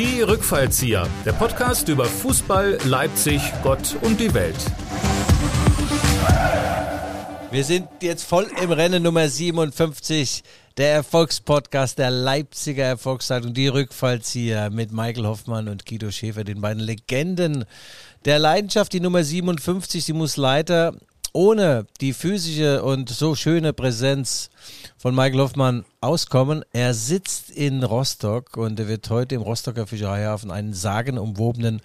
Die Rückfallzieher, der Podcast über Fußball, Leipzig, Gott und die Welt. Wir sind jetzt voll im Rennen Nummer 57, der Erfolgspodcast der Leipziger Erfolgszeitung, die Rückfallzieher mit Michael Hoffmann und Guido Schäfer, den beiden Legenden der Leidenschaft. Die Nummer 57, sie muss leider ohne die physische und so schöne Präsenz von Michael Hoffmann auskommen. Er sitzt in Rostock und er wird heute im Rostocker Fischereihafen einen sagenumwobenen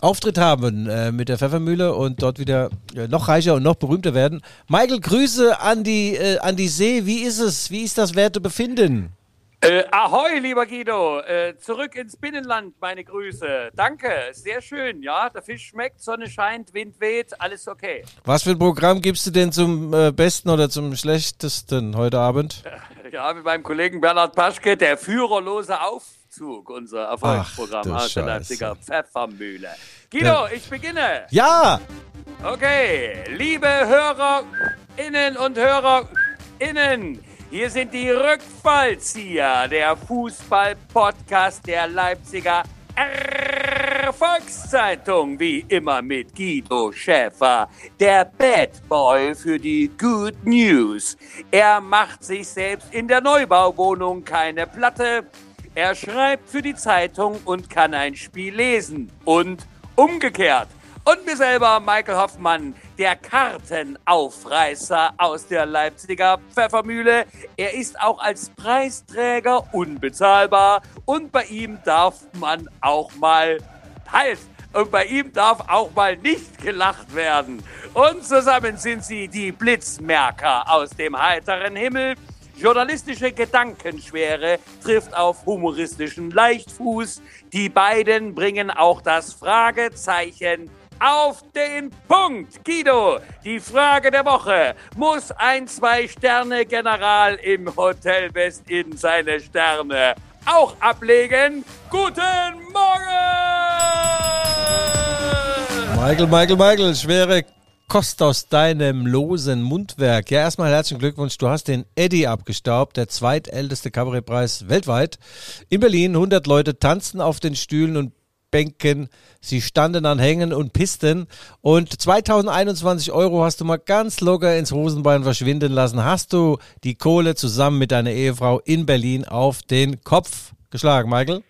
Auftritt haben äh, mit der Pfeffermühle und dort wieder äh, noch reicher und noch berühmter werden. Michael, Grüße an die, äh, an die See. Wie ist es? Wie ist das Wertebefinden? Äh, ahoi, lieber Guido. Äh, zurück ins Binnenland, meine Grüße. Danke, sehr schön. Ja, der Fisch schmeckt, Sonne scheint, Wind weht, alles okay. Was für ein Programm gibst du denn zum äh, besten oder zum schlechtesten heute Abend? Ja, mit meinem Kollegen Bernhard Paschke, der führerlose Aufzug, unser Erfolgsprogramm aus der Leipziger Pfeffermühle. Guido, ja. ich beginne. Ja! Okay, liebe HörerInnen und HörerInnen, hier sind die Rückfallzieher, der Fußball-Podcast der Leipziger Erfolgszeitung, wie immer mit Guido Schäfer, der Bad Boy für die Good News. Er macht sich selbst in der Neubauwohnung keine Platte. Er schreibt für die Zeitung und kann ein Spiel lesen. Und umgekehrt. Und mir selber, Michael Hoffmann, der Kartenaufreißer aus der Leipziger Pfeffermühle. Er ist auch als Preisträger unbezahlbar und bei ihm darf man auch mal halt. Und bei ihm darf auch mal nicht gelacht werden. Und zusammen sind sie die Blitzmerker aus dem heiteren Himmel. Journalistische Gedankenschwere trifft auf humoristischen Leichtfuß. Die beiden bringen auch das Fragezeichen auf den Punkt. Guido, die Frage der Woche. Muss ein Zwei-Sterne-General im Hotel West in seine Sterne auch ablegen? Guten Morgen! Michael, Michael, Michael, schwere Kost aus deinem losen Mundwerk. Ja, erstmal herzlichen Glückwunsch. Du hast den Eddie abgestaubt, der zweitälteste Kabarettpreis weltweit. In Berlin 100 Leute tanzen auf den Stühlen und Bänken. Sie standen an Hängen und Pisten. Und 2021 Euro hast du mal ganz locker ins Hosenbein verschwinden lassen. Hast du die Kohle zusammen mit deiner Ehefrau in Berlin auf den Kopf geschlagen, Michael?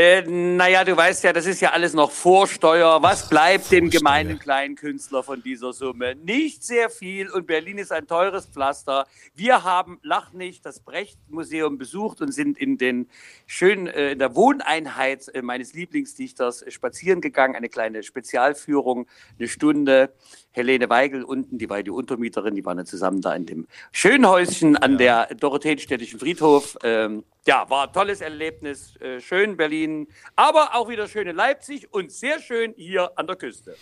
Äh, naja, du weißt ja, das ist ja alles noch Vorsteuer. Was bleibt dem gemeinen kleinen Künstler von dieser Summe? Nicht sehr viel und Berlin ist ein teures Pflaster. Wir haben, lach nicht, das Brecht-Museum besucht und sind in den schönen, äh, in der Wohneinheit äh, meines Lieblingsdichters spazieren gegangen. Eine kleine Spezialführung, eine Stunde. Helene Weigel unten, die war die Untermieterin, die waren ja zusammen da in dem schönen Häuschen an ja. der Dorotheenstädtischen Friedhof. Ähm, ja, war ein tolles Erlebnis. Äh, schön Berlin, aber auch wieder schön in Leipzig und sehr schön hier an der Küste.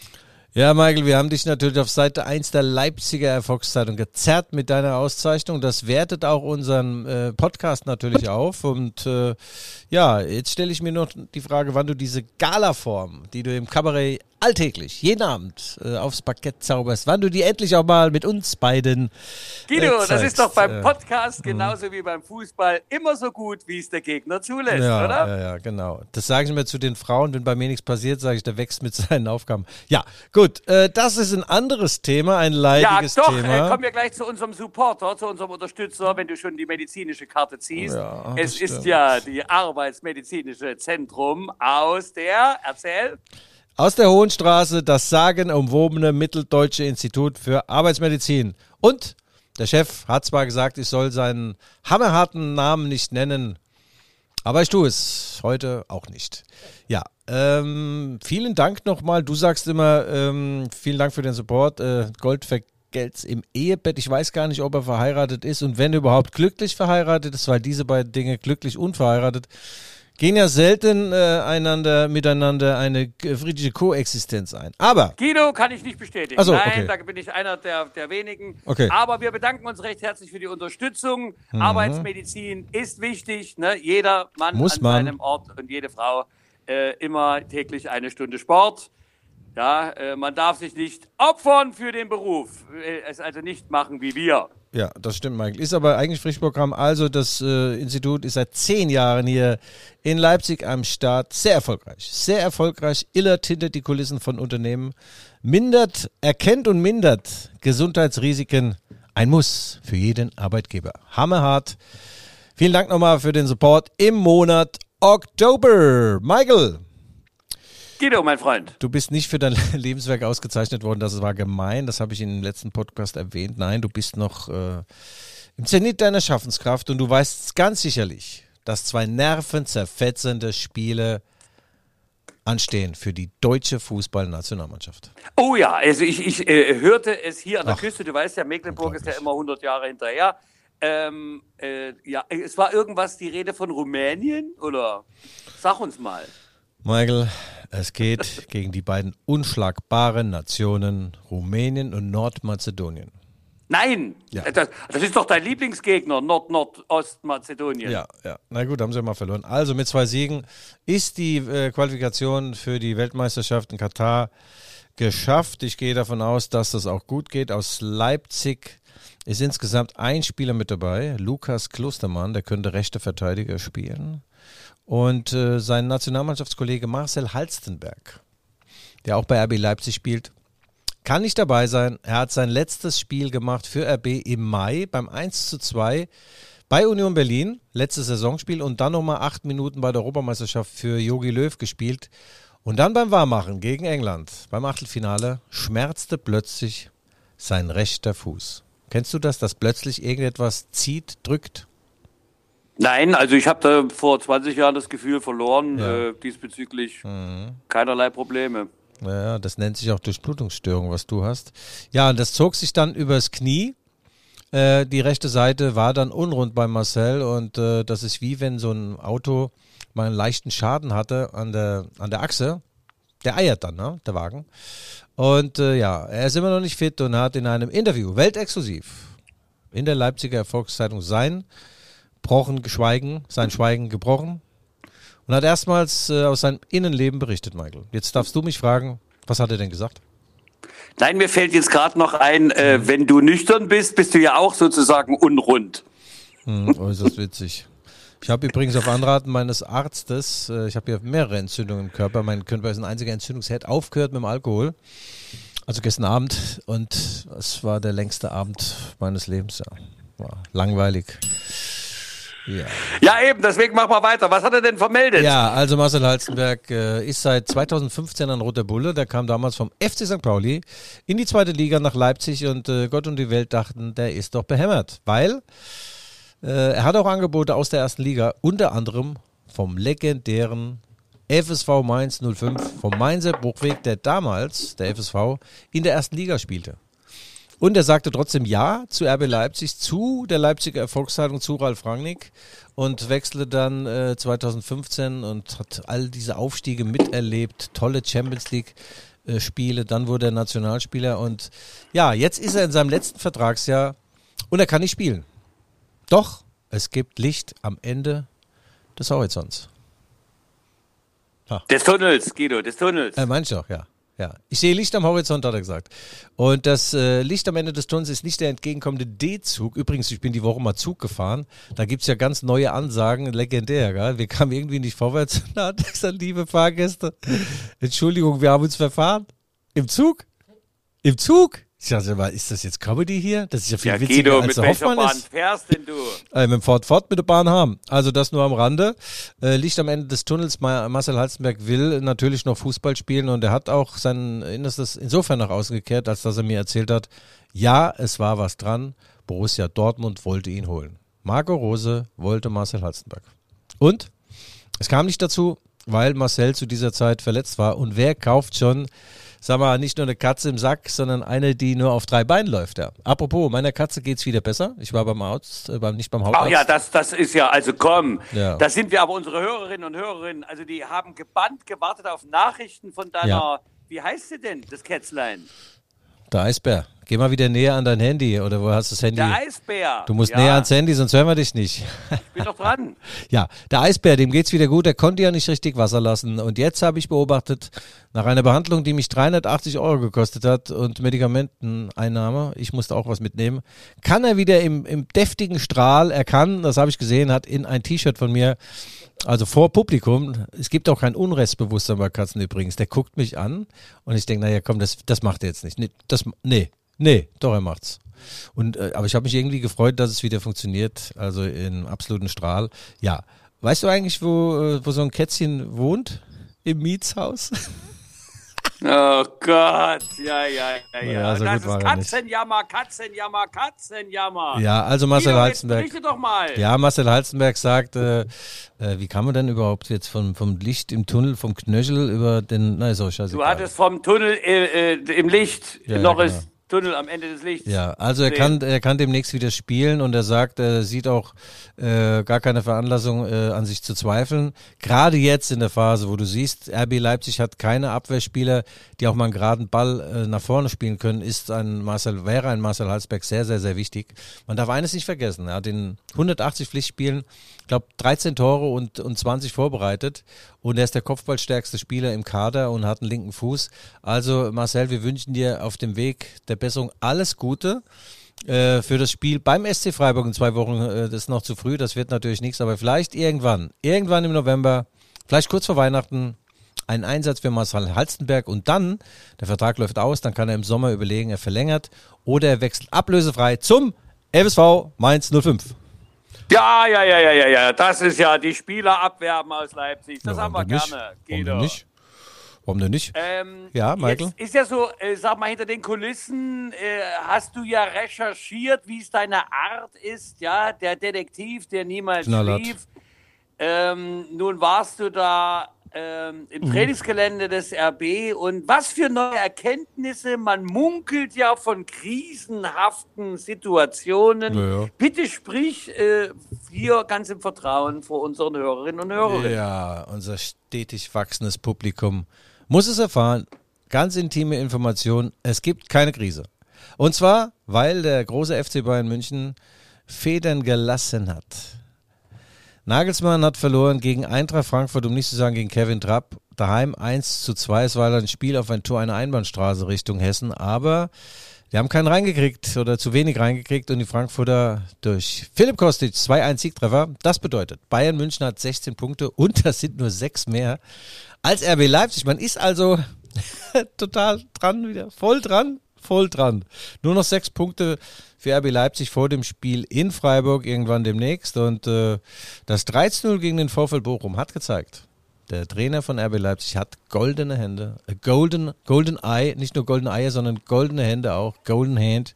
Ja, Michael, wir haben dich natürlich auf Seite 1 der Leipziger Erfolgszeitung gezerrt mit deiner Auszeichnung. Das wertet auch unseren äh, Podcast natürlich auf. Und äh, ja, jetzt stelle ich mir noch die Frage, wann du diese Galaform, die du im Kabarett alltäglich, jeden Abend äh, aufs Parkett zauberst, wann du die endlich auch mal mit uns beiden. Äh, Guido, das ist doch beim äh, Podcast äh, genauso wie beim Fußball immer so gut, wie es der Gegner zulässt, ja, oder? Ja, ja, genau. Das sage ich mir zu den Frauen, wenn bei mir nichts passiert, sage ich, der wächst mit seinen Aufgaben. Ja, gut, äh, das ist ein anderes Thema, ein leidiges ja, doch, Thema. Äh, kommen wir gleich zu unserem Supporter, zu unserem Unterstützer, wenn du schon die medizinische Karte ziehst. Ja, es ist ja die Arbeitsmedizinische Zentrum aus der, erzähl. Aus der Hohenstraße das sagenumwobene Mitteldeutsche Institut für Arbeitsmedizin. Und der Chef hat zwar gesagt, ich soll seinen hammerharten Namen nicht nennen, aber ich tue es heute auch nicht. Ja, ähm, vielen Dank nochmal. Du sagst immer, ähm, vielen Dank für den Support. Äh, Gold vergelt's im Ehebett. Ich weiß gar nicht, ob er verheiratet ist und wenn überhaupt glücklich verheiratet ist, weil diese beiden Dinge glücklich unverheiratet gehen ja selten äh, einander miteinander eine friedliche Koexistenz ein. Aber Guido kann ich nicht bestätigen. So, Nein, okay. da bin ich einer der, der wenigen. Okay. Aber wir bedanken uns recht herzlich für die Unterstützung. Mhm. Arbeitsmedizin ist wichtig. Ne? Jeder Mann Muss an man. seinem Ort und jede Frau äh, immer täglich eine Stunde Sport. Ja, äh, man darf sich nicht opfern für den Beruf. Es also nicht machen wie wir. Ja, das stimmt, Michael. Ist aber eigentlich Pflichtprogramm. Also das äh, Institut ist seit zehn Jahren hier in Leipzig am Start. Sehr erfolgreich. Sehr erfolgreich. Illert hinter die Kulissen von Unternehmen. Mindert, erkennt und mindert Gesundheitsrisiken. Ein Muss für jeden Arbeitgeber. Hammerhart. Vielen Dank nochmal für den Support im Monat Oktober. Michael, Guido, mein Freund. Du bist nicht für dein Lebenswerk ausgezeichnet worden, das war gemein, das habe ich im letzten Podcast erwähnt. Nein, du bist noch äh, im Zenit deiner Schaffenskraft und du weißt ganz sicherlich, dass zwei nervenzerfetzende Spiele anstehen für die deutsche Fußballnationalmannschaft. Oh ja, also ich, ich äh, hörte es hier an der Ach, Küste, du weißt ja, Mecklenburg ist ja immer 100 Jahre hinterher. Ähm, äh, ja, es war irgendwas die Rede von Rumänien oder sag uns mal. Michael, es geht gegen die beiden unschlagbaren Nationen Rumänien und Nordmazedonien. Nein, ja. das, das, ist doch dein Lieblingsgegner, Nord-Nordostmazedonien. Ja, ja. Na gut, haben sie mal verloren. Also mit zwei Siegen ist die äh, Qualifikation für die Weltmeisterschaft in Katar geschafft. Ich gehe davon aus, dass das auch gut geht. Aus Leipzig ist insgesamt ein Spieler mit dabei, Lukas Klostermann, der könnte rechte Verteidiger spielen. Und äh, sein Nationalmannschaftskollege Marcel Halstenberg, der auch bei RB Leipzig spielt, kann nicht dabei sein. Er hat sein letztes Spiel gemacht für RB im Mai beim 1 zu 2 bei Union Berlin, letztes Saisonspiel und dann nochmal acht Minuten bei der Europameisterschaft für Jogi Löw gespielt. Und dann beim Warmachen gegen England, beim Achtelfinale, schmerzte plötzlich sein rechter Fuß. Kennst du das, dass plötzlich irgendetwas zieht, drückt? Nein, also ich habe da vor 20 Jahren das Gefühl verloren, ja. äh, diesbezüglich mhm. keinerlei Probleme. Ja, das nennt sich auch Durchblutungsstörung, was du hast. Ja, und das zog sich dann übers Knie. Äh, die rechte Seite war dann unrund bei Marcel und äh, das ist wie wenn so ein Auto mal einen leichten Schaden hatte an der, an der Achse. Der eiert dann, ne, der Wagen. Und äh, ja, er ist immer noch nicht fit und hat in einem Interview, weltexklusiv, in der Leipziger Erfolgszeitung sein gebrochen, geschweigen, sein Schweigen gebrochen und hat erstmals äh, aus seinem Innenleben berichtet, Michael. Jetzt darfst du mich fragen, was hat er denn gesagt? Nein, mir fällt jetzt gerade noch ein, äh, mhm. wenn du nüchtern bist, bist du ja auch sozusagen unrund. Hm, äußerst witzig. Ich habe übrigens auf Anraten meines Arztes, äh, ich habe ja mehrere Entzündungen im Körper, mein Körper ist ein einziger Entzündungsherd, aufgehört mit dem Alkohol. Also gestern Abend und es war der längste Abend meines Lebens. Ja. War langweilig. Ja. ja, eben, deswegen machen wir weiter. Was hat er denn vermeldet? Ja, also Marcel Halstenberg äh, ist seit 2015 ein roter Bulle. Der kam damals vom FC St. Pauli in die zweite Liga nach Leipzig und äh, Gott und die Welt dachten, der ist doch behämmert. Weil äh, er hat auch Angebote aus der ersten Liga, unter anderem vom legendären FSV Mainz 05, vom Mainzer Bruchweg, der damals, der FSV, in der ersten Liga spielte. Und er sagte trotzdem Ja zu RB Leipzig, zu der Leipziger Erfolgszeitung, zu Ralf Rangnick und wechselte dann äh, 2015 und hat all diese Aufstiege miterlebt, tolle Champions League. äh, Spiele, dann wurde er Nationalspieler und ja, jetzt ist er in seinem letzten Vertragsjahr und er kann nicht spielen. Doch, es gibt Licht am Ende des Horizonts. Ha. Des Tunnels, Guido, des Tunnels. Äh, meinst du auch, ja. Ja, ich sehe Licht am Horizont, hat er gesagt. Und das äh, Licht am Ende des Tunnels ist nicht der entgegenkommende D-Zug. Übrigens, ich bin die Woche mal Zug gefahren. Da gibt's ja ganz neue Ansagen, legendär. Gell? Wir kamen irgendwie nicht vorwärts. Da hat gesagt, liebe Fahrgäste, Entschuldigung, wir haben uns verfahren. Im Zug? Im Zug? Ich dachte mal, ist das jetzt Comedy hier? Das ist ja viel ja, witziger Guido, als mit der Hoffmann Bahn ist. fährst denn du? Äh, mit dem Ford Ford mit der Bahn haben. Also das nur am Rande. Äh, Licht am Ende des Tunnels. Marcel Halstenberg will natürlich noch Fußball spielen und er hat auch sein Innerstes insofern nach außen gekehrt, als dass er mir erzählt hat, ja, es war was dran. Borussia Dortmund wollte ihn holen. Marco Rose wollte Marcel Halstenberg. Und es kam nicht dazu, weil Marcel zu dieser Zeit verletzt war. Und wer kauft schon sag mal, nicht nur eine Katze im Sack, sondern eine, die nur auf drei Beinen läuft. Ja. Apropos, meiner Katze geht's wieder besser. Ich war beim Arzt, äh, nicht beim Hautarzt. Ach ja, das, das ist ja, also komm, ja. da sind wir aber unsere Hörerinnen und Hörerinnen, also die haben gebannt gewartet auf Nachrichten von deiner, ja. wie heißt sie denn, das Kätzlein? Der Eisbär, Geh mal wieder näher an dein Handy oder wo hast du das Handy? Der Eisbär. Du musst ja, näher ans Handy, sonst hören wir dich nicht. Ich bin doch dran. Ja, der Eisbär, dem geht's wieder gut. Der konnte ja nicht richtig Wasser lassen. Und jetzt habe ich beobachtet, nach einer Behandlung, die mich 380 Euro gekostet hat und Medikamenteneinnahme, ich musste auch was mitnehmen, kann er wieder im, im deftigen Strahl, er kann, das habe ich gesehen, hat in ein T-Shirt von mir, also vor Publikum, es gibt auch kein Unrestbewusstsein bei Katzen übrigens, der guckt mich an und ich denke, naja, komm, das, das macht er jetzt nicht. Nee, das, nee, nee, doch, er macht's. Und, äh, aber ich habe mich irgendwie gefreut, dass es wieder funktioniert, also im absoluten Strahl. Ja, weißt du eigentlich, wo, äh, wo so ein Kätzchen wohnt? Im Mietshaus? Oh Gott, ja, ja, ja, ja. Ja, so das ist er. Katzenjammer, Katzenjammer, Katzenjammer. Ja, also Marcel Halzenberg. berichte doch mal. Ja, Marcel Halzenberg sagt, äh, äh, wie kann man denn überhaupt jetzt vom, vom Licht im Tunnel, vom Knöchel über den, na ist auch scheiße. Du hattest vom Tunnel äh, äh, im Licht, Ja, ja, noch genau. ist Tunnel am Ende des Lichts. Ja, also er kann, er kann demnächst wieder spielen und er sagt, er sieht auch äh, gar keine Veranlassung äh, an sich zu zweifeln. Gerade jetzt in der Phase, wo du siehst, RB Leipzig hat keine Abwehrspieler, die auch mal einen geraden Ball äh, nach vorne spielen können, ist ein Marcel, wäre ein Marcel Halsberg sehr, sehr, sehr wichtig. Man darf eines nicht vergessen, er hat in 180 Pflichtspielen, ich glaube 13 Tore und, und 20 vorbereitet und er ist der kopfballstärkste Spieler im Kader und hat einen linken Fuß. Also Marcel, wir wünschen dir auf dem Weg der Besserung alles Gute äh, für das Spiel beim SC Freiburg in zwei Wochen. Äh, das ist noch zu früh, das wird natürlich nichts, aber vielleicht irgendwann, irgendwann im November, vielleicht kurz vor Weihnachten, ein Einsatz für Marcel Halstenberg und dann, der Vertrag läuft aus, dann kann er im Sommer überlegen, er verlängert oder er wechselt ablösefrei zum FSV Mainz 05. Ja, ja, ja, ja, ja, ja. Das ist ja die Spieler abwerben aus Leipzig. Das Ja, haben wir warum gerne. Warum Guido. denn nicht? Warum denn nicht? Ähm, Ja, Michael? Ist ja so, äh, sag mal, hinter den Kulissen äh, hast du ja recherchiert, wie es deine Art ist, ja, der Detektiv, der niemals Knallhart. schlief. Ähm, nun warst du da ähm, im Mhm. Trainingsgelände des RB und was für neue Erkenntnisse, man munkelt ja von krisenhaften Situationen. Ja, ja. Bitte sprich äh, hier ganz im Vertrauen vor unseren Hörerinnen und Hörern. Ja, unser stetig wachsendes Publikum muss es erfahren. Ganz intime Information, es gibt keine Krise. Und zwar, weil der große FC Bayern München Federn gelassen hat. Nagelsmann hat verloren gegen Eintracht Frankfurt, um nicht zu sagen gegen Kevin Trapp. Daheim 1 zu 2. Es war ein Spiel auf ein Tor, eine Einbahnstraße Richtung Hessen. Aber die haben keinen reingekriegt oder zu wenig reingekriegt und die Frankfurter durch Philipp Kostic 2-1 Siegtreffer. Das bedeutet, Bayern München hat 16 Punkte und das sind nur sechs mehr als RB Leipzig. Man ist also total dran wieder, voll dran, voll dran. Nur noch sechs Punkte für RB Leipzig vor dem Spiel in Freiburg irgendwann demnächst und äh, das 13-0 gegen den VfL Bochum hat gezeigt, der Trainer von RB Leipzig hat goldene Hände, äh, golden, golden Eye, nicht nur goldene Eier, sondern goldene Hände auch, golden Hand.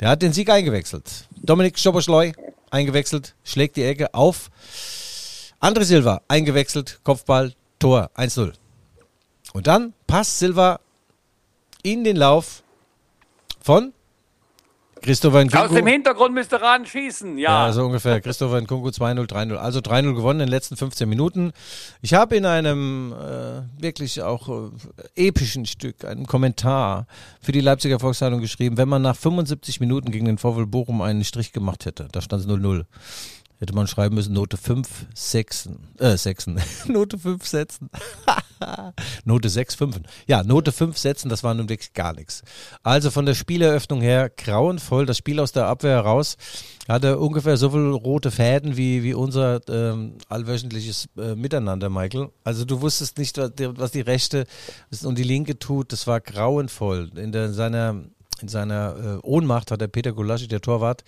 Der hat den Sieg eingewechselt. Dominik Schoboschleu eingewechselt, schlägt die Ecke auf. André Silva eingewechselt, Kopfball, Tor, 1-0. Und dann passt Silva in den Lauf von Christopher Aus dem Nkunku. Hintergrund müsste Rahn schießen, ja. Ja, so ungefähr. Christopher Nkunku 2-0, 3-0. Also 3-0 gewonnen in den letzten 15 Minuten. Ich habe in einem äh, wirklich auch äh, epischen Stück, einem Kommentar für die Leipziger Volkszeitung geschrieben, wenn man nach 75 Minuten gegen den VfL Bochum einen Strich gemacht hätte, da stand es 0-0, hätte man schreiben müssen Note 5, 6, äh, 6, Note 5 setzen. Note 6, 5. Ja, Note 5 setzen, das war nun wirklich gar nichts. Also von der Spieleröffnung her grauenvoll, das Spiel aus der Abwehr heraus hatte ungefähr so viele rote Fäden wie, wie unser ähm, allwöchentliches äh, Miteinander, Michael. Also du wusstest nicht, was die, was die rechte und die linke tut, das war grauenvoll. In der, seiner in seiner äh, Ohnmacht hat der Peter Gulaschi, der Torwart,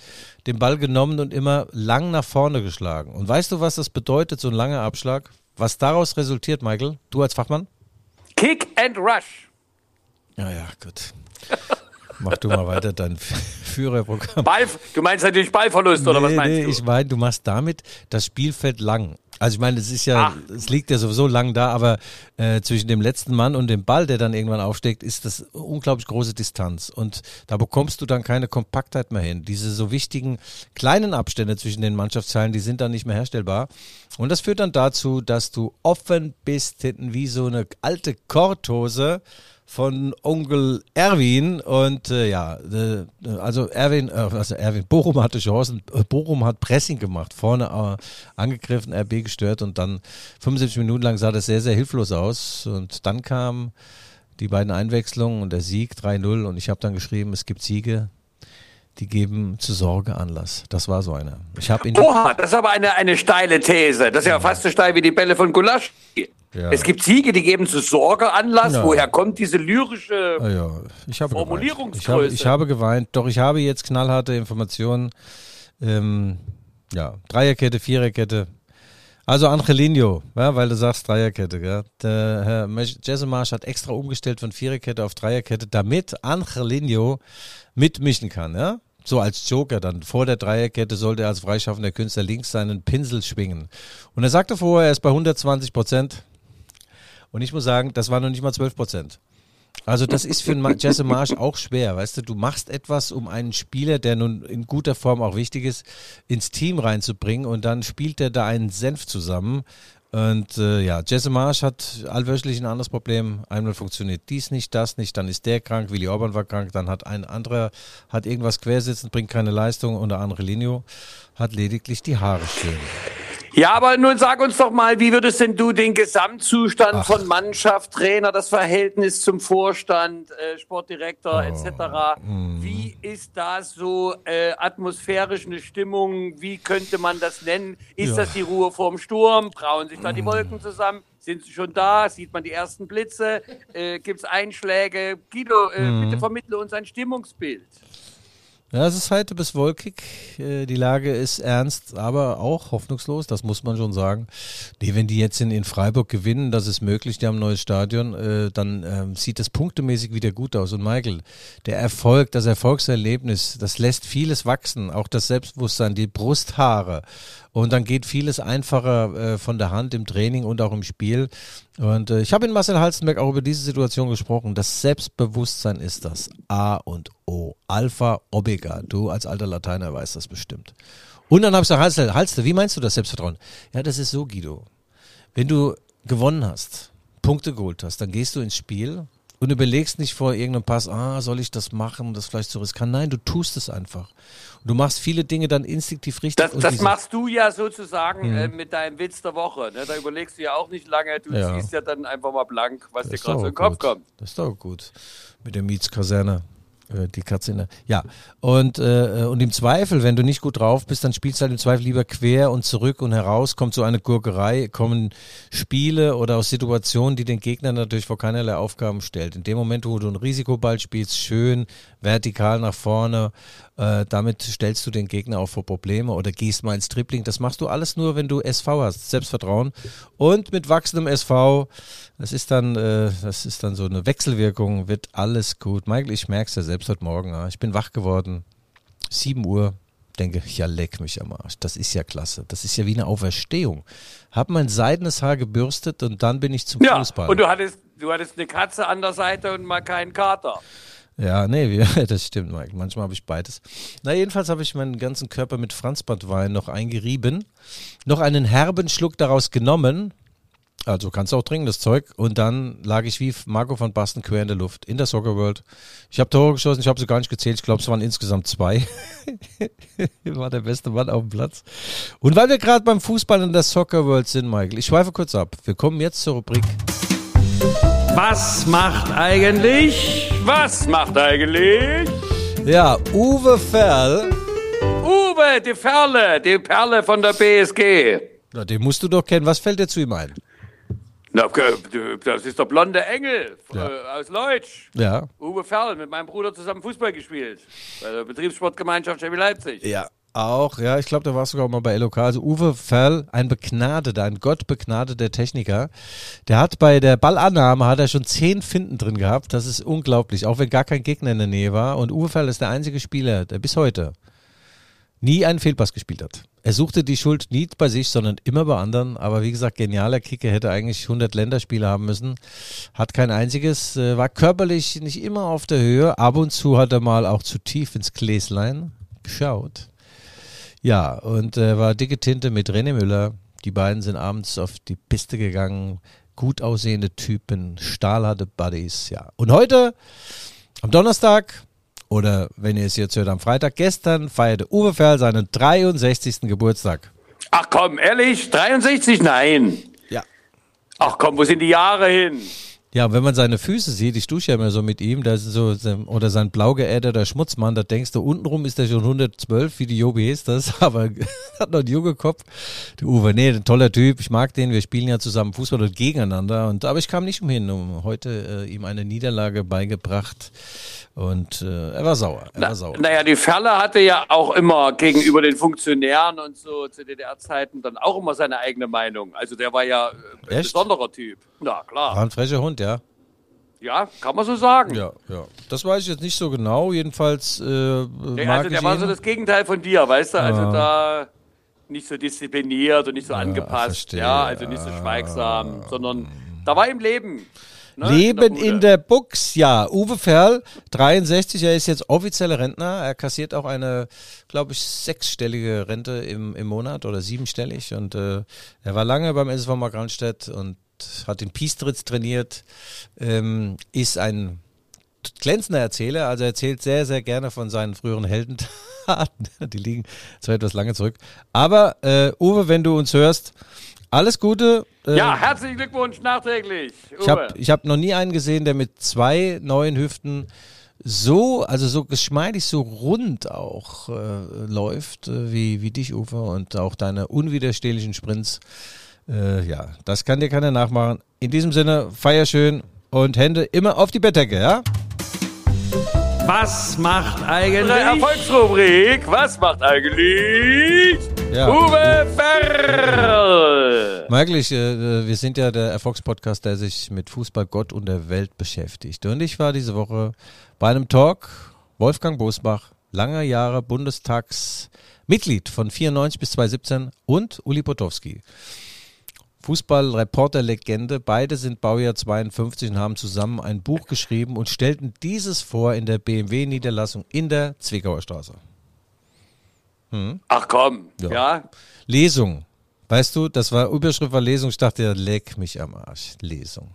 den Ball genommen und immer lang nach vorne geschlagen. Und weißt du, was das bedeutet, so ein langer Abschlag? Was daraus resultiert, Michael? Du als Fachmann? Kick and Rush. Ja, ja, gut. Mach du mal weiter dein Führerprogramm. Ball, du meinst natürlich Ballverlust, oder was Nee, meinst nee, du? Ich meine, du machst damit das Spielfeld lang. Also ich meine, es ist ja, Ach. es liegt ja sowieso lang da, aber äh, zwischen dem letzten Mann und dem Ball, der dann irgendwann aufsteckt, ist das unglaublich große Distanz. Und da bekommst du dann keine Kompaktheit mehr hin. Diese so wichtigen kleinen Abstände zwischen den Mannschaftsteilen, die sind dann nicht mehr herstellbar. Und das führt dann dazu, dass du offen bist hinten wie so eine alte Korthose von Onkel Erwin und äh, ja, äh, also Erwin, äh, also Erwin, Bochum hatte Chancen, äh, Bochum hat Pressing gemacht, vorne äh, angegriffen, RB gestört und dann 75 Minuten lang sah das sehr, sehr hilflos aus und dann kam die beiden Einwechslungen und der Sieg 3-0 und ich habe dann geschrieben, es gibt Siege, die geben zu Sorge Anlass. Das war so einer. Ich habe Oha, das ist aber eine, eine steile These. Das ist ja fast so steil wie die Bälle von Gulasch. Ja. Es gibt Siege, die geben zu Sorge Anlass. Ja. Woher kommt diese lyrische ah, ja. ich habe Formulierungsgröße? Ich habe, ich habe, geweint. Doch ich habe jetzt knallharte Informationen. Ähm, ja, Dreierkette, Viererkette. Also Angelino, ja, weil du sagst Dreierkette. Gell? Der Herr Jessemarsch hat extra umgestellt von Viererkette auf Dreierkette, damit Angelino mitmischen kann. Ja? so als Joker dann. Vor der Dreierkette sollte er als freischaffender Künstler links seinen Pinsel schwingen. Und er sagte vorher, er ist bei 120 Prozent. Und ich muss sagen, das war noch nicht mal 12 Prozent. Also das ist für Jesse Marsch auch schwer, weißt du, du machst etwas, um einen Spieler, der nun in guter Form auch wichtig ist, ins Team reinzubringen und dann spielt er da einen Senf zusammen. Und äh, ja, Jesse Marsch hat allwöchentlich ein anderes Problem. Einmal funktioniert dies nicht, das nicht, dann ist der krank, Willi Orban war krank, dann hat ein anderer, hat irgendwas quersitzen, bringt keine Leistung und der andere Linio hat lediglich die Haare stehen. Ja, aber nun sag uns doch mal, wie würdest denn du den Gesamtzustand Ach. von Mannschaft, Trainer, das Verhältnis zum Vorstand, äh, Sportdirektor oh. etc. Hm. Wie ist da so äh, atmosphärisch eine Stimmung? Wie könnte man das nennen? Ist ja. das die Ruhe vorm Sturm? Brauen sich da die hm. Wolken zusammen? Sind sie schon da? Sieht man die ersten Blitze? Äh, Gibt es Einschläge? Guido, äh, hm. bitte vermittle uns ein Stimmungsbild. Ja, es ist heute bis wolkig. Äh, die Lage ist ernst, aber auch hoffnungslos, das muss man schon sagen. Nee, wenn die jetzt in, in Freiburg gewinnen, das ist möglich, die haben ein neues Stadion, äh, dann ähm, sieht das punktemäßig wieder gut aus. Und Michael, der Erfolg, das Erfolgserlebnis, das lässt vieles wachsen, auch das Selbstbewusstsein, die Brusthaare. Und dann geht vieles einfacher äh, von der Hand im Training und auch im Spiel. Und äh, ich habe in Marcel Halstenberg auch über diese Situation gesprochen. Das Selbstbewusstsein ist das A und O. Alpha, Omega. Du als alter Lateiner weißt das bestimmt. Und dann habe ich gesagt, Halste, Halste, wie meinst du das Selbstvertrauen? Ja, das ist so, Guido. Wenn du gewonnen hast, Punkte geholt hast, dann gehst du ins Spiel und überlegst nicht vor irgendeinem Pass, ah, soll ich das machen, das vielleicht zu riskieren. Nein, du tust es einfach. Und du machst viele Dinge dann instinktiv richtig. Das, das machst du ja sozusagen mhm. äh, mit deinem Witz der Woche. Ne? Da überlegst du ja auch nicht lange, du ja. ziehst ja dann einfach mal blank, was das dir gerade so in den Kopf kommt. Das ist doch gut. Mit der Mietskaserne. Äh, die Katze in der. Ja. Und, äh, und im Zweifel, wenn du nicht gut drauf bist, dann spielst du halt im Zweifel lieber quer und zurück und heraus, kommt so eine Gurkerei, kommen Spiele oder aus Situationen, die den Gegner natürlich vor keinerlei Aufgaben stellt. In dem Moment, wo du einen Risikoball spielst, schön vertikal nach vorne, äh, damit stellst du den Gegner auch vor Probleme oder gehst mal ins Tripling. Das machst du alles nur, wenn du SV hast, Selbstvertrauen. Und mit wachsendem SV, das ist dann, äh, das ist dann so eine Wechselwirkung, wird alles gut. Michael, ich merke es ja selbst heute Morgen. Ja. Ich bin wach geworden, 7 Uhr, denke, ja, leck mich am Arsch. Das ist ja klasse. Das ist ja wie eine Auferstehung. Hab mein seidenes Haar gebürstet und dann bin ich zum ja, Fußball. Und du hattest, du hattest eine Katze an der Seite und mal keinen Kater. Ja, nee, das stimmt, Mike. Manchmal habe ich beides. Na, jedenfalls habe ich meinen ganzen Körper mit Franzbadwein noch eingerieben, noch einen herben Schluck daraus genommen. Also kannst du auch trinken, das Zeug. Und dann lag ich wie Marco von Basten quer in der Luft in der Soccer World. Ich habe Tore geschossen, ich habe sie gar nicht gezählt. Ich glaube, es waren insgesamt zwei. ich war der beste Mann auf dem Platz. Und weil wir gerade beim Fußball in der Soccer World sind, Michael, ich schweife kurz ab. Wir kommen jetzt zur Rubrik. Was macht eigentlich? Was macht eigentlich? Ja, Uwe Ferl. Uwe, die Ferle, die Perle von der BSG. Na, den musst du doch kennen. Was fällt dir zu ihm ein? Na, das ist der blonde Engel ja. äh, aus Leutsch. Ja. Uwe Ferl, mit meinem Bruder zusammen Fußball gespielt. Bei der Betriebssportgemeinschaft Chemie Leipzig. Ja, auch, ja, ich glaube, da warst du sogar mal bei LOK. Also Uwe Ferl, ein begnadeter, ein gottbegnadeter Techniker. Der hat bei der Ballannahme hat er schon zehn Finden drin gehabt. Das ist unglaublich, auch wenn gar kein Gegner in der Nähe war. Und Uwe Ferl ist der einzige Spieler, der bis heute nie einen Fehlpass gespielt hat. Er suchte die Schuld nie bei sich, sondern immer bei anderen. Aber wie gesagt, genialer Kicker hätte eigentlich 100 Länderspiele haben müssen. Hat kein einziges, äh, war körperlich nicht immer auf der Höhe. Ab und zu hat er mal auch zu tief ins Gläslein geschaut. Ja, und äh, war dicke Tinte mit René Müller. Die beiden sind abends auf die Piste gegangen. gut aussehende Typen, stahlharte Buddies, ja. Und heute, am Donnerstag, oder wenn ihr es jetzt hört, am Freitag, gestern feierte Uwe Ferl seinen 63. Geburtstag. Ach komm, ehrlich? 63? Nein. Ja. Ach komm, wo sind die Jahre hin? Ja, wenn man seine Füße sieht, ich dusche ja immer so mit ihm, da ist so, oder sein blau geäderter Schmutzmann, da denkst du, untenrum ist der schon 112, wie die Jobi ist das, aber hat noch einen jungen Kopf. Der Uwe, nee, ein toller Typ, ich mag den, wir spielen ja zusammen Fußball und gegeneinander, und, aber ich kam nicht umhin, um heute äh, ihm eine Niederlage beigebracht und äh, er war sauer. Er Na, war sauer. Naja, die Ferle hatte ja auch immer gegenüber den Funktionären und so zu DDR-Zeiten dann auch immer seine eigene Meinung. Also der war ja äh, ein Echt? besonderer Typ. Na klar. War ein frecher Hund, ja. Ja, kann man so sagen. Ja, ja. Das weiß ich jetzt nicht so genau. Jedenfalls äh, Nee, mag also der war so das Gegenteil von dir, weißt du? Also Ja. da nicht so diszipliniert und nicht so angepasst, verstehe. ja, also nicht so schweigsam, sondern da war im Leben. ne, Leben in der Bux, ja. Uwe Ferl, 63, er ist jetzt offizieller Rentner. Er kassiert auch eine, glaube ich, sechsstellige Rente im, im Monat oder siebenstellig. Und äh, er war lange beim SSV Markranstädt und hat den Piestritz trainiert. Ähm, ist ein glänzender Erzähler, also er erzählt sehr, sehr gerne von seinen früheren Heldentaten. Die liegen zwar etwas lange zurück. Aber äh, Uwe, wenn du uns hörst, alles Gute. Äh, Ja, herzlichen Glückwunsch nachträglich. ich Uwe. habe ich hab noch nie einen gesehen, der mit zwei neuen Hüften so, also so geschmeidig, so rund auch äh, läuft, äh, wie, wie dich, Uwe, und auch deine unwiderstehlichen Sprints. Äh, ja, das kann dir keiner nachmachen. In diesem Sinne, feier schön und Hände immer auf die Bettdecke, ja? Was macht Unsere eigentlich? Erfolgsrubrik, was macht eigentlich Ja. Uwe Ferl? Michael, ich, äh, wir sind ja der Erfolgspodcast, der sich mit Fußball, Gott und der Welt beschäftigt. Und ich war diese Woche bei einem Talk, Wolfgang Bosbach, lange Jahre Bundestagsmitglied von 94 bis 2017 und Uli Potowski. Fußballreporter-Legende, beide sind Baujahr 52 und haben zusammen ein Buch geschrieben und stellten dieses vor in der BMW-Niederlassung in der Zwickauer Straße. Ach komm, Ja. ja. Lesung. Weißt du, das war Überschrift war Lesung. Ich dachte, leck mich am Arsch. Lesung.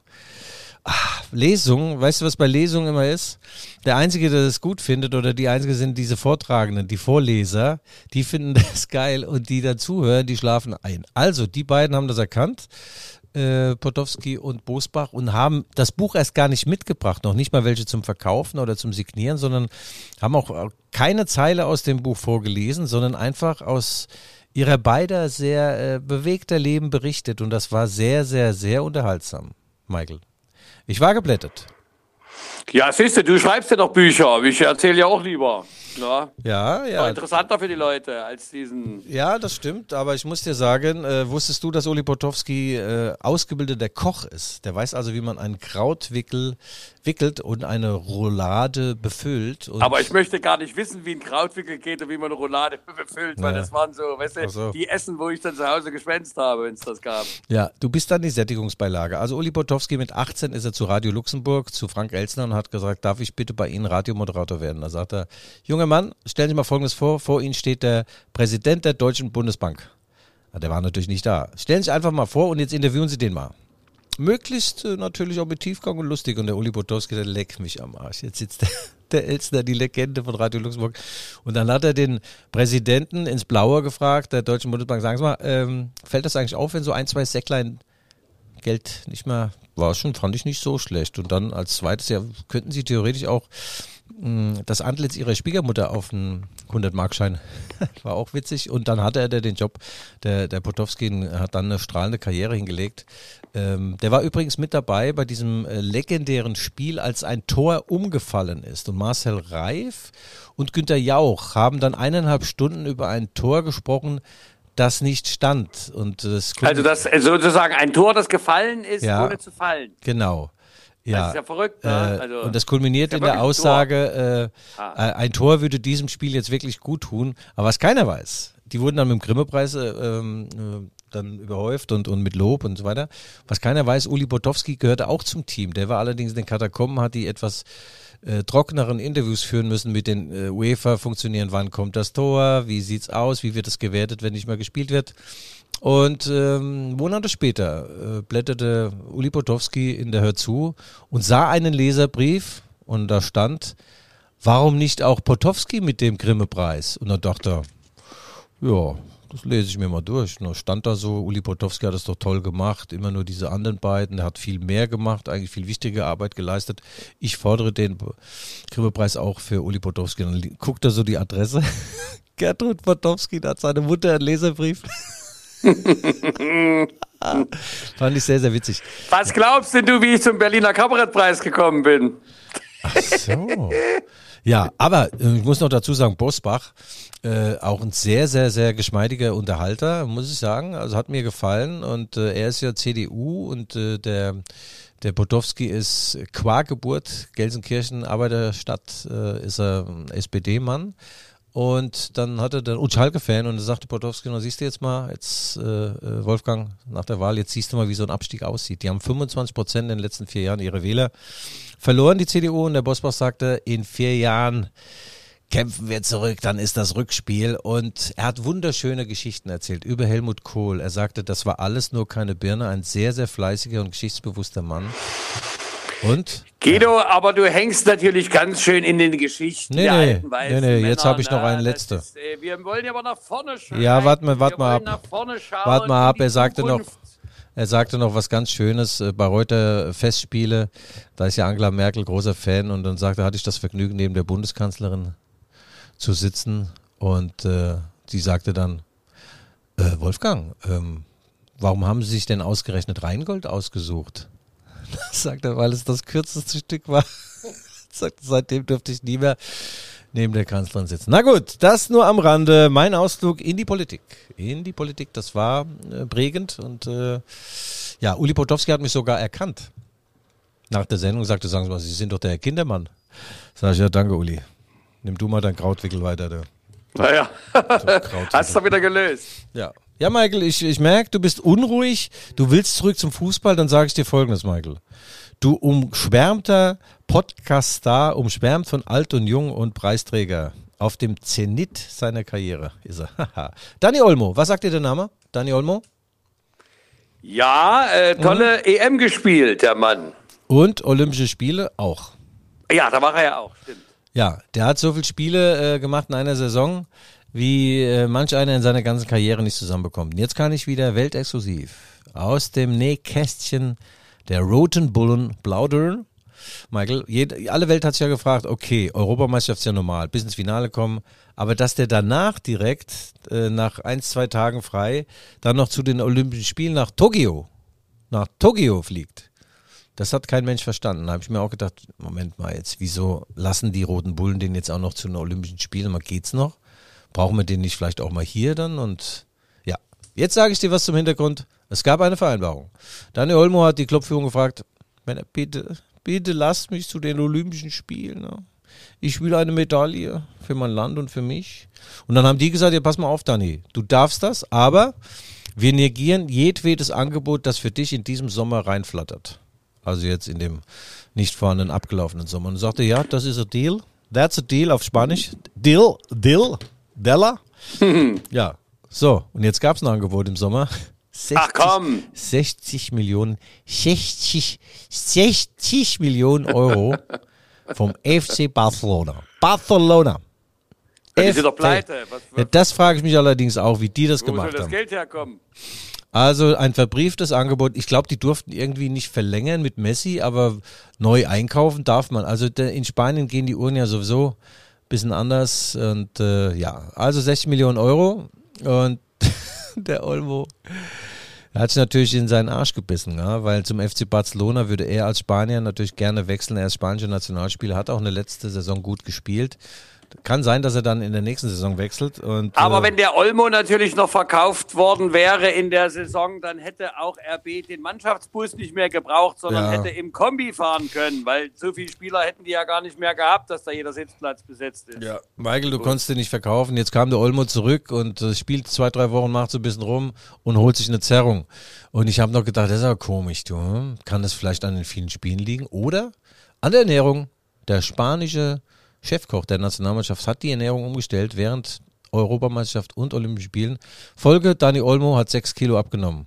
Ah, Lesung, weißt du, was bei Lesung immer ist? Der Einzige, der das gut findet oder die Einzige sind diese Vortragenden, die Vorleser, die finden das geil und die dazuhören, die schlafen ein. Also, die beiden haben das erkannt, äh, Potowski und Bosbach, und haben das Buch erst gar nicht mitgebracht, noch nicht mal welche zum Verkaufen oder zum Signieren, sondern haben auch keine Zeile aus dem Buch vorgelesen, sondern einfach aus ihrer beider sehr äh, bewegter Leben berichtet und das war sehr, sehr, sehr unterhaltsam, Michael. Ich war geblättet. Ja, siehst du, du schreibst ja doch Bücher. Ich erzähle ja auch lieber. Ja. Ja, War interessanter für die Leute als diesen. Ja, das stimmt, aber ich muss dir sagen, äh, wusstest du, dass Uli Potowski äh, ausgebildeter Koch ist? Der weiß also, wie man einen Krautwickel wickelt und eine Roulade befüllt. Aber ich möchte gar nicht wissen, wie ein Krautwickel geht und wie man eine Roulade befüllt, weil Ja. das waren so, weißt du, so. die Essen, wo ich dann zu Hause geschwänzt habe, wenn es das gab. Ja, du bist dann die Sättigungsbeilage. Also Uli Potowski mit 18 ist er zu Radio Luxemburg, zu Frank Elsner und hat gesagt, darf ich bitte bei Ihnen Radiomoderator werden? Da sagt er, junger Mann, stellen Sie mal Folgendes vor, vor Ihnen steht der Präsident der Deutschen Bundesbank. Ja, der war natürlich nicht da. Stellen Sie sich einfach mal vor und jetzt interviewen Sie den mal. Möglichst äh, natürlich auch mit Tiefgang und lustig. Und der Uli Potowski, der leckt mich am Arsch. Jetzt sitzt der, der Elsner, die Legende von Radio Luxemburg. Und dann hat er den Präsidenten ins Blaue gefragt, der Deutschen Bundesbank, sagen Sie mal, ähm, fällt das eigentlich auf, wenn so ein, zwei Säcklein Geld nicht mehr war schon, fand ich nicht so schlecht. Und dann als zweites, ja, könnten Sie theoretisch auch das Antlitz Ihrer Schwiegermutter auf einen 100-Markschein. war auch witzig. Und dann hatte er den Job, der, der Potowski hat dann eine strahlende Karriere hingelegt. Ähm, der war übrigens mit dabei bei diesem äh, legendären Spiel, als ein Tor umgefallen ist. Und Marcel Reif und Günter Jauch haben dann eineinhalb Stunden über ein Tor gesprochen, das nicht stand. Und das Also das äh, sozusagen ein Tor, das gefallen ist, Ja. ohne zu fallen. Genau. Ja. Das ist ja verrückt, ne? Äh, Also, und das kulminiert ja in der wirklich ein Aussage, äh, Ah. äh, ein Tor würde diesem Spiel jetzt wirklich gut tun. Aber was keiner weiß, die wurden dann mit dem Grimme-Preis äh, ähm, äh, dann überhäuft und, und mit Lob und so weiter. Was keiner weiß, Uli Potowski gehörte auch zum Team. Der war allerdings in den Katakomben, hat die etwas äh, trockeneren Interviews führen müssen mit den äh, UEFA funktionieren. Wann kommt das Tor? Wie sieht's aus? Wie wird es gewertet, wenn nicht mehr gespielt wird? Und ähm, Monate später äh, blätterte Uli Potowski in der Hör zu und sah einen Leserbrief und da stand, warum nicht auch Potowski mit dem Grimme-Preis? Und dann dachte er, ja, das lese ich mir mal durch. Da stand da so, Uli Potowski hat es doch toll gemacht, immer nur diese anderen beiden, der hat viel mehr gemacht, eigentlich viel wichtige Arbeit geleistet. Ich fordere den Grimme-Preis auch für Uli Potowski. Dann guckt er so die Adresse. Gertrud Potowski, da hat seine Mutter einen Leserbrief. Fand ich sehr, sehr witzig. Was glaubst denn du, wie ich zum Berliner Kabarettpreis gekommen bin? Ach so. Ja, aber äh, ich muss noch dazu sagen, Bosbach, äh, auch ein sehr, sehr, sehr geschmeidiger Unterhalter, muss ich sagen. Also hat mir gefallen und äh, er ist ja CDU und äh, der der Bodowski ist qua Geburt Gelsenkirchen Arbeiterstadt, äh, ist er SPD-Mann und dann hatte er und Schalke-Fan und sagte Podowski, na siehst du jetzt mal, jetzt äh, äh, Wolfgang, nach der Wahl, jetzt siehst du mal, wie so ein Abstieg aussieht. Die haben 25 Prozent in den letzten vier Jahren ihre Wähler verloren, die CDU, und der Bosbach sagte, in vier Jahren kämpfen wir zurück, dann ist das Rückspiel. Und er hat wunderschöne Geschichten erzählt über Helmut Kohl. Er sagte, das war alles nur keine Birne, ein sehr, sehr fleißiger und geschichtsbewusster Mann. Und? Guido, aber du hängst natürlich ganz schön in den Geschichten nee, der nee, alten weißen Nee, nee, jetzt habe ich noch einen letzte. Ist, äh, wir wollen ja aber nach vorne schauen. Ja, warte mal, warte mal ab. Warte mal ab, er sagte noch, er sagte noch was ganz Schönes äh, bei Reuter Festspiele. Da ist ja Angela Merkel großer Fan und dann sagte, hatte ich das Vergnügen, neben der Bundeskanzlerin zu sitzen und äh, sie sagte dann, äh, Wolfgang, ähm, warum haben Sie sich denn ausgerechnet Rheingold ausgesucht? sagt er, weil es das kürzeste Stück war. sagt, seitdem durfte ich nie mehr neben der Kanzlerin sitzen. Na gut, das nur am Rande. Mein Ausflug in die Politik. In die Politik, das war äh, prägend und äh, ja, Uli Potowski hat mich sogar erkannt. Nach der Sendung sagte, sagen Sie mal, Sie sind doch der Herr Kindermann. Sag ich, ja, danke Uli. Nimm du mal dein Krautwickel weiter. Du. Naja, hast du wieder gelöst. Ja, ja, Michael, ich, ich merke, du bist unruhig. Du willst zurück zum Fußball. Dann sage ich dir Folgendes, Michael. Du umschwärmter Podcast-Star, umschwärmt von alt und jung und Preisträger. Auf dem Zenit seiner Karriere ist er. Dani Olmo, was sagt dir der Name? Dani Olmo? Ja, äh, tolle mhm. EM gespielt, der Mann. Und Olympische Spiele auch. Ja, da war er ja auch, stimmt. Ja, der hat so viele Spiele äh, gemacht in einer Saison wie äh, manch einer in seiner ganzen Karriere nicht zusammenbekommt. Und jetzt kann ich wieder weltexklusiv aus dem Nähkästchen der Roten Bullen plaudern. Michael, jede, alle Welt hat sich ja gefragt, okay, Europameisterschaft ist ja normal, bis ins Finale kommen, aber dass der danach direkt, äh, nach ein, zwei Tagen frei, dann noch zu den Olympischen Spielen nach Tokio, nach Tokio fliegt, das hat kein Mensch verstanden. Da habe ich mir auch gedacht, Moment mal jetzt, wieso lassen die Roten Bullen den jetzt auch noch zu den Olympischen Spielen? Mal geht's noch? Brauchen wir den nicht vielleicht auch mal hier dann? Und ja, jetzt sage ich dir was zum Hintergrund. Es gab eine Vereinbarung. Daniel Olmo hat die Clubführung gefragt, bitte, bitte lasst mich zu den Olympischen Spielen. Ne? Ich will eine Medaille für mein Land und für mich. Und dann haben die gesagt, ja, pass mal auf, Dani, du darfst das, aber wir negieren jedwedes Angebot, das für dich in diesem Sommer reinflattert. Also jetzt in dem nicht vorhandenen abgelaufenen Sommer. Und sagte, ja, das ist a deal. That's a deal auf Spanisch. Deal, deal. Della? ja. So, und jetzt gab es ein Angebot im Sommer. 60, Ach komm! 60 Millionen, 60, 60 Millionen Euro vom FC Barcelona. Barcelona. Die sind doch pleite. Was, was? Das frage ich mich allerdings auch, wie die das Wo gemacht soll das haben. Geld herkommen? Also ein verbrieftes Angebot. Ich glaube, die durften irgendwie nicht verlängern mit Messi, aber neu einkaufen darf man. Also in Spanien gehen die Uhren ja sowieso bisschen anders. Und äh, ja, also 60 Millionen Euro. Und der Olmo hat sich natürlich in seinen Arsch gebissen, ja, weil zum FC Barcelona würde er als Spanier natürlich gerne wechseln. Er ist spanischer Nationalspieler, hat auch eine letzte Saison gut gespielt. Kann sein, dass er dann in der nächsten Saison wechselt. Und, Aber äh, wenn der Olmo natürlich noch verkauft worden wäre in der Saison, dann hätte auch RB den Mannschaftsbus nicht mehr gebraucht, sondern Ja. hätte im Kombi fahren können, weil so viele Spieler hätten die ja gar nicht mehr gehabt, dass da jeder Sitzplatz besetzt ist. Ja, Michael, du konntest den nicht verkaufen. Jetzt kam der Olmo zurück und äh, spielt zwei, drei Wochen, macht so ein bisschen rum und holt sich eine Zerrung. Und ich habe noch gedacht, das ist aber komisch, du. hm? Kann das vielleicht an den vielen Spielen liegen? Oder an der Ernährung? Der spanische Chefkoch der Nationalmannschaft hat die Ernährung umgestellt, während Europameisterschaft und Olympischen Spielen. Folge, Dani Olmo hat sechs Kilo abgenommen.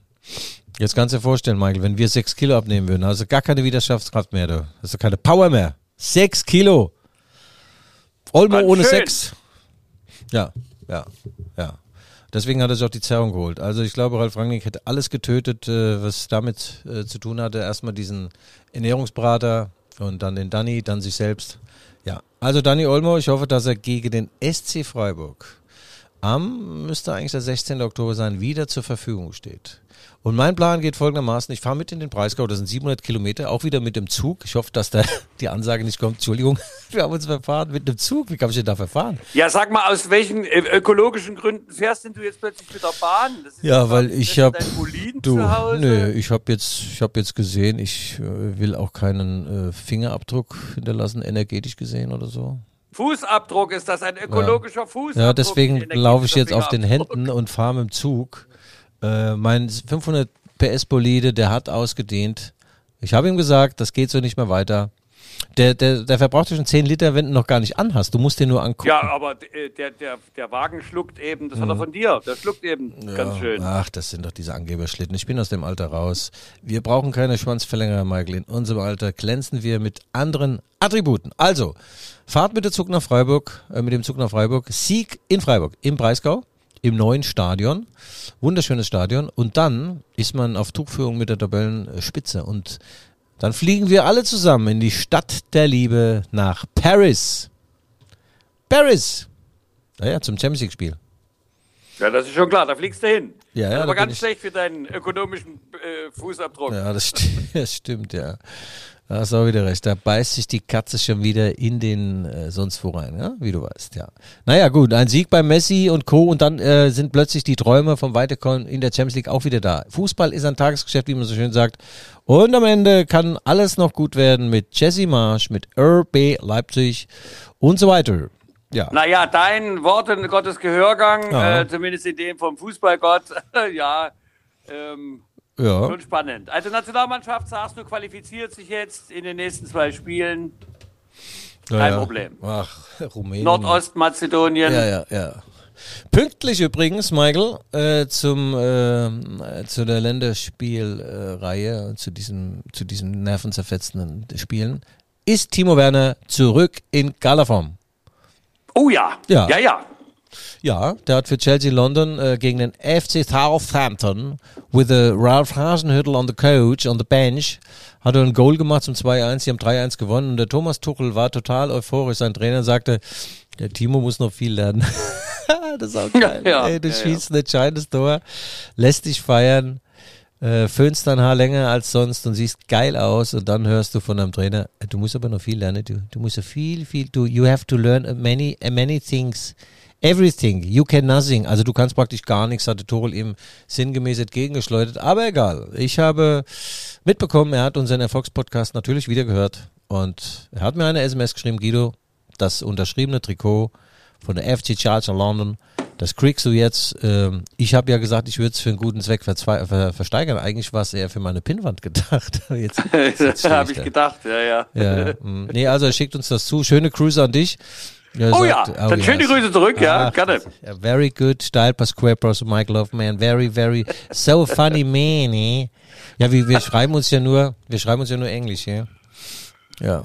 Jetzt kannst du dir vorstellen, Michael, wenn wir sechs Kilo abnehmen würden, also gar keine Widerstandskraft mehr, du. Also keine Power mehr. Sechs Kilo. Olmo Mann, ohne schön. sechs. Ja, ja, ja. Deswegen hat er sich auch die Zerrung geholt. Also ich glaube, Ralf Rangnick hätte alles getötet, äh, was damit äh, zu tun hatte. Erstmal diesen Ernährungsberater und dann den Danny, dann sich selbst. Also Danny Olmo, ich hoffe, dass er gegen den SC Freiburg am, müsste eigentlich der 16. Oktober sein, wieder zur Verfügung steht. Und mein Plan geht folgendermaßen, ich fahre mit in den Breisgau, das sind 700 Kilometer, auch wieder mit dem Zug. Ich hoffe, dass da die Ansage nicht kommt, Entschuldigung, wir haben uns verfahren mit dem Zug. Wie kann ich denn da verfahren? Ja, sag mal, aus welchen äh, ökologischen Gründen fährst denn du jetzt plötzlich mit der Bahn? Ja, weil ich habe du, zu Hause? nö, ich habe jetzt, ich habe jetzt gesehen, ich äh, will auch keinen äh, Fingerabdruck hinterlassen, energetisch gesehen oder so. Fußabdruck ist das, ein ökologischer Fußabdruck. Ja, deswegen laufe ich jetzt auf den. Händen und fahre mit dem Zug. Äh, mein 500 PS Bolide, der hat ausgedehnt. Ich habe ihm gesagt, das geht so nicht mehr weiter. Der, der, der verbraucht ja schon 10 Liter, wenn du noch gar nicht anhast. Du musst den nur angucken. Ja, aber äh, der, der, der Wagen schluckt eben, das hat er von dir, der schluckt eben ganz schön. Ach, das sind doch diese Angeberschlitten. Ich bin aus dem Alter raus. Wir brauchen keine Schwanzverlängerer, Michael. In unserem Alter glänzen wir mit anderen Attributen. Also, Fahrt mit dem Zug nach Freiburg, äh, mit dem Zug nach Freiburg. Sieg in Freiburg, im Breisgau, im neuen Stadion. Wunderschönes Stadion. Und dann ist man auf Tuchführung mit der Tabellenspitze. Und dann fliegen wir alle zusammen in die Stadt der Liebe nach Paris. Paris! Naja, zum Champions League-Spiel. Ja, das ist schon klar, da fliegst du hin. Ja, ja, aber ganz schlecht für deinen ökonomischen äh, Fußabdruck. Ja, das, sti das stimmt, ja. Da hast du auch wieder recht. Da beißt sich die Katze schon wieder in den äh, sonst wo rein, ja? wie du weißt, ja. Naja, gut, ein Sieg bei Messi und Co. und dann äh, sind plötzlich die Träume vom Weiterkommen in der Champions League auch wieder da. Fußball ist ein Tagesgeschäft, wie man so schön sagt. Und am Ende kann alles noch gut werden mit Jesse Marsch, mit RB Leipzig und so weiter. Ja. Naja, dein Wort in Gottes Gehörgang, Ja. äh, zumindest in dem vom Fußballgott, ja, ähm, Ja. schon spannend. Also Nationalmannschaft, sagst du, qualifiziert sich jetzt in den nächsten zwei Spielen. kein ja. Problem. Ach, Rumänien. Nordostmazedonien. Ja, ja, ja. Pünktlich übrigens, Michael, äh, zum äh, zu der Länderspielreihe, Reihe, zu diesem zu diesen nervenzerfetzenden Spielen, ist Timo Werner zurück in Galaform. Oh ja. Ja. Ja, ja. Ja, der hat für Chelsea London äh, gegen den FC Southampton with a Ralph Hasenhüttl on the coach, on the bench, hat er ein Goal gemacht zum 2-1, sie haben 3-1 gewonnen und der Thomas Tuchel war total euphorisch. Sein Trainer sagte, der Timo muss noch viel lernen. das ist auch geil. Ja, Ey, du ja, schießt ein entscheidendes Tor, lässt dich feiern, äh, föhnst dein Haar länger als sonst und siehst geil aus und dann hörst du von deinem Trainer, äh, du musst aber noch viel lernen, du, du musst viel, viel, du, you have to learn many, many things. Everything, you can nothing. Also du kannst praktisch gar nichts, hatte Torel ihm sinngemäß entgegengeschleudert. Aber egal. Ich habe mitbekommen, er hat unseren Erfolgspodcast natürlich wieder gehört. Und er hat mir eine SMS geschrieben, Guido, das unterschriebene Trikot von der FC Charger London, das kriegst du jetzt. Ähm, ich habe ja gesagt, ich würde es für einen guten Zweck ver versteigern. Eigentlich war es eher für meine Pinnwand gedacht. jetzt, jetzt habe ich da. gedacht, ja, ja. Ja, mm. nee, also er schickt uns das zu. Schöne Grüße an dich. Er Oh sagt- ja, dann schöne yes. Grüße zurück, ja, Ach, gerne. ja, very good style Pasquale Bros Michael Hoffman. Very, very, so funny man, eh? Ja, wir, wir schreiben uns ja nur, wir schreiben uns ja nur Englisch, ja. Ja.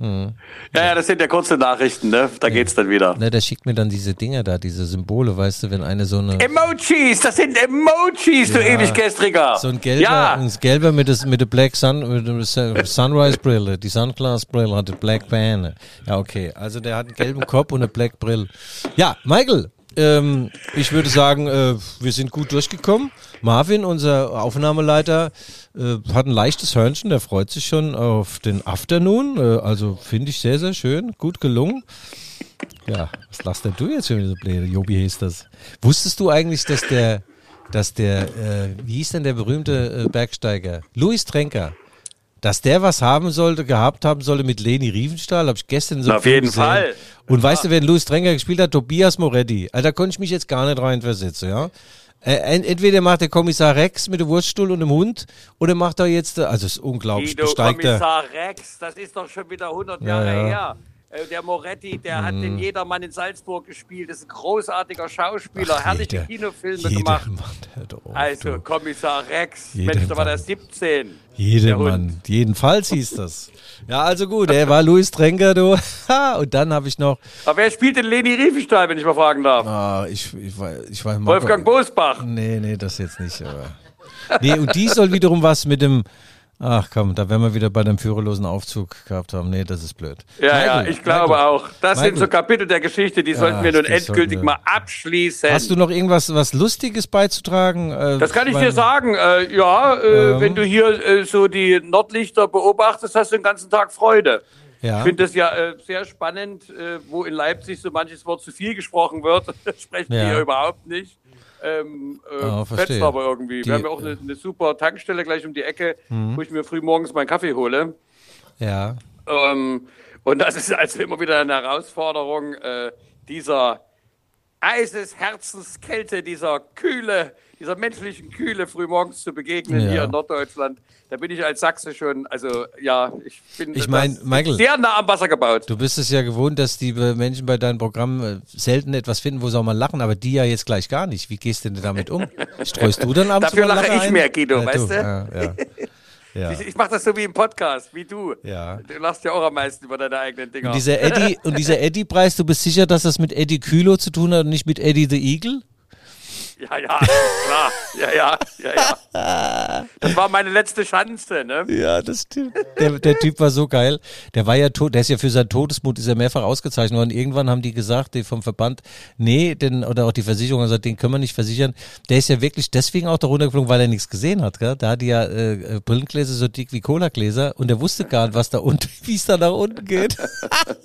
Ja, ja, das sind ja kurze Nachrichten, ne? Da geht's dann wieder. Ne, der schickt mir dann diese Dinger da, diese Symbole, weißt du, wenn eine so eine, Emojis, das sind Emojis, du ewig gestriger. so ein gelber, Ja, ein gelber mit, das, mit der Black Sun, mit der Sun- Sunrise Brille, die Sunglass Brille hat eine Black Band. Ja, okay. Also der hat einen gelben Kopf und eine Black Brille. Ja, Michael, ähm, ich würde sagen, äh, wir sind gut durchgekommen. Marvin, unser Aufnahmeleiter, äh, hat ein leichtes Hörnchen, der freut sich schon auf den Afternoon. Äh, also finde ich sehr, sehr schön, gut gelungen. Ja, was lachst denn du jetzt wieder so blöd? Jobi hieß das. Wusstest du eigentlich, dass der, dass der, äh, wie hieß denn der berühmte äh, Bergsteiger? Luis Trenker. Dass der was haben sollte, gehabt haben sollte mit Leni Riefenstahl, habe ich gestern so Na, auf jeden gesehen. Fall. Und weißt du, wer Luis Trenker gespielt hat? Tobias Moretti. Alter, konnte ich mich jetzt gar nicht reinversetzen, ja? Äh, ent- entweder macht der Kommissar Rex mit dem Wurststuhl und dem Hund, oder macht er jetzt, also es ist unglaublich, Guido, besteigt. Kommissar Rex, das ist doch schon wieder 100 Ja, Jahre ja. her. Äh, Der Moretti, der hat Mhm. den Jedermann in Salzburg gespielt. Das ist ein großartiger Schauspieler, herrliche jeder- Kinofilme jeder gemacht. Mann, auf, Also. Kommissar Rex, Mensch, da war Mann. der 17. der Jeden Hund. Mann, jedenfalls hieß das. Ja, also gut, er war Luis Trenker, du. Und dann habe ich noch, Aber wer spielt denn Leni Riefenstahl, wenn ich mal fragen darf? ah, ich, ich, weiß- ich weiß Wolfgang Bosbach. Nee, nee, das jetzt nicht. Aber. Nee, und die soll wiederum was mit dem. Ach komm, da werden wir wieder bei dem führerlosen Aufzug gehabt haben. Nee, das ist blöd. Ja, ja, Michael, ich glaube Michael, auch. Das sind Michael. so Kapitel der Geschichte, die sollten wir nun endgültig wir. mal abschließen. Hast du noch irgendwas was Lustiges beizutragen? Äh, das kann ich dir sagen. Äh, ja, äh, Ähm. wenn du hier äh, so die Nordlichter beobachtest, hast du den ganzen Tag Freude. Ja. Ich finde das ja äh, sehr spannend, äh, wo in Leipzig so manches Wort zu viel gesprochen wird. Das sprechen Ja. wir überhaupt nicht. Ähm, äh, verstehe. fetzt aber irgendwie. Die- Mhm. wir haben ja auch eine, eine super Tankstelle gleich um die Ecke, wo ich mir früh morgens meinen Kaffee hole. Ja. Ähm, und das ist also immer wieder eine Herausforderung, äh, dieser eises Herzenskälte, dieser Kühle, dieser menschlichen Kühle frühmorgens zu begegnen Ja. hier in Norddeutschland. Da bin ich als Sachse schon, also ja, ich bin Ich mein, Michael, sehr nah am Wasser gebaut. Du bist es ja gewohnt, dass die Menschen bei deinem Programm äh, selten etwas finden, wo sie auch mal lachen, aber die ja jetzt gleich gar nicht. Wie gehst du denn damit um? Streust du dann abends Dafür Lache ich ein? mehr, Guido, ja, weißt du? Ja, ja. ja. Ich, ich mache das so wie im Podcast, wie du. Ja. Du lachst ja auch am meisten über deine eigenen Dinger. Und dieser Eddie und dieser Eddie-Preis, du bist sicher, dass das mit Eddie Kühlo zu tun hat und nicht mit Eddie the Eagle? Ja, ja, klar. Ja, ja, ja, ja. Das war meine letzte Chance, ne? Ja, das stimmt. Der, der Typ war so geil. Der war ja tot, der ist ja für seinen Todesmut, ist ja mehrfach ausgezeichnet worden. Irgendwann haben die gesagt, die vom Verband, nee, den, oder auch die Versicherung haben gesagt, den können wir nicht versichern. Der ist ja wirklich deswegen auch da runtergeflogen, weil er nichts gesehen hat. Gell? Da hat die ja äh, Brillengläser so dick wie Cola-Gläser und er wusste gar nicht, was da unten, wie es da nach unten geht.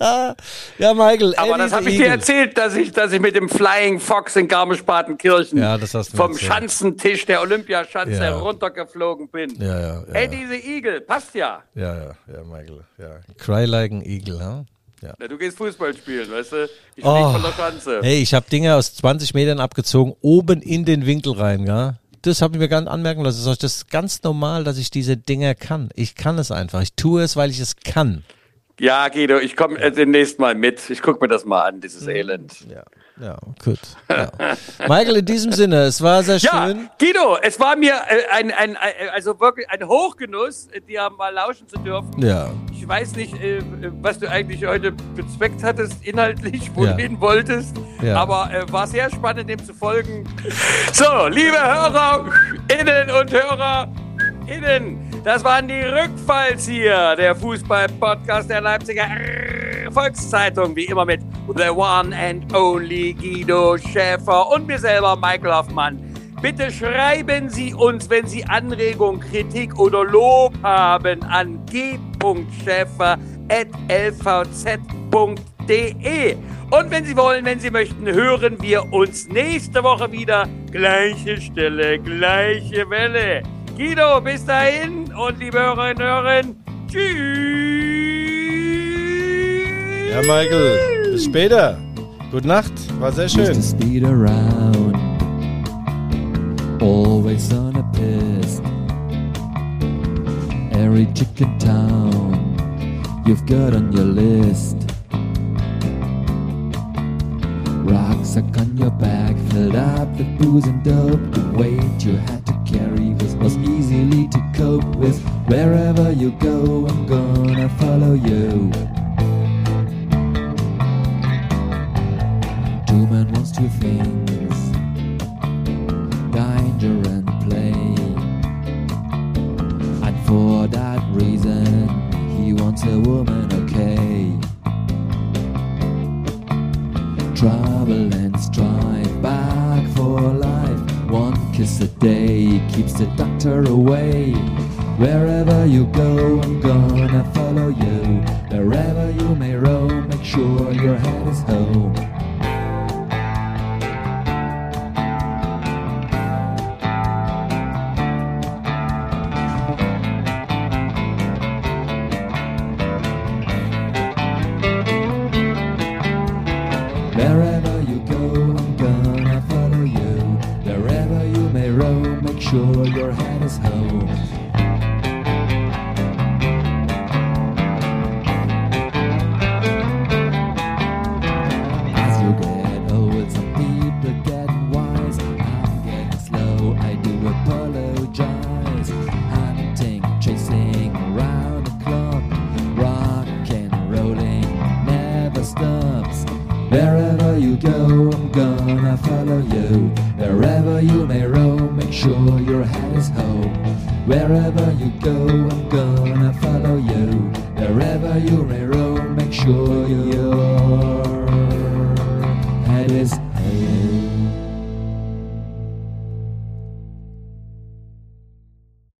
ja, Michael. Aber das habe ich dir erzählt, dass ich, dass ich mit dem Flying Fox in Garmisch-Partenkirchen Ja, das hast du vom. Schanzentisch der Olympiaschanze Ja. heruntergeflogen bin. Ja, ja, ja. Eddie the Eagle, passt ja. Ja, ja, ja, Michael. Ja. Cry like an Eagle, ja. ja. Na, du gehst Fußball spielen, weißt du? Ich Oh. von der Schanze. Hey, ich habe Dinge aus 20 Metern abgezogen, oben in den Winkel rein, gell? Das habe ich mir gar nicht anmerken lassen. Das ist das ist ganz normal, dass ich diese Dinger kann. Ich kann es einfach. Ich tue es, weil ich es kann. Ja, Guido, ich komme äh, demnächst mal mit. Ich gucke mir das mal an, dieses Mhm. Elend. Ja, ja, gut. Ja. Michael, in diesem Sinne, es war sehr Ja, schön. Guido, es war mir äh, ein, ein, ein, also wirklich ein Hochgenuss, dir mal lauschen zu dürfen. Ja, Ich weiß nicht, äh, was du eigentlich heute bezweckt hattest, inhaltlich, wo Ja. wolltest, Ja. aber äh, war sehr spannend, dem zu folgen. So, liebe Hörerinnen und HörerInnen, das waren die Rückfallzieher, der Fußball-Podcast der Leipziger Volkszeitung, wie immer mit The One and Only Guido Schäfer und mir selber, Michael Hoffmann. Bitte schreiben Sie uns, wenn Sie Anregung, Kritik oder Lob haben, an g.schäfer.lvz.de. Und wenn Sie wollen, wenn Sie möchten, hören wir uns nächste Woche wieder. Gleiche Stelle, gleiche Welle. Guido, bis dahin und liebe Hörerinnen und Hörer, tschüss. ja, Michael, bis später. Gute Nacht, war sehr used to schön. speed around, always on a piss. Every chicken town you've got on your list. Rucksack on your back, filled up with booze and dope. The weight you had to carry easily to cope with. Wherever you go, I'm gonna follow you. Two men wants two things danger and play. And for that reason, he wants a woman, okay. Trouble and strife, back for life. One kiss a day keeps the doctor away. Wherever you go, I'm gonna follow you. Wherever you may roam, make sure your head is home.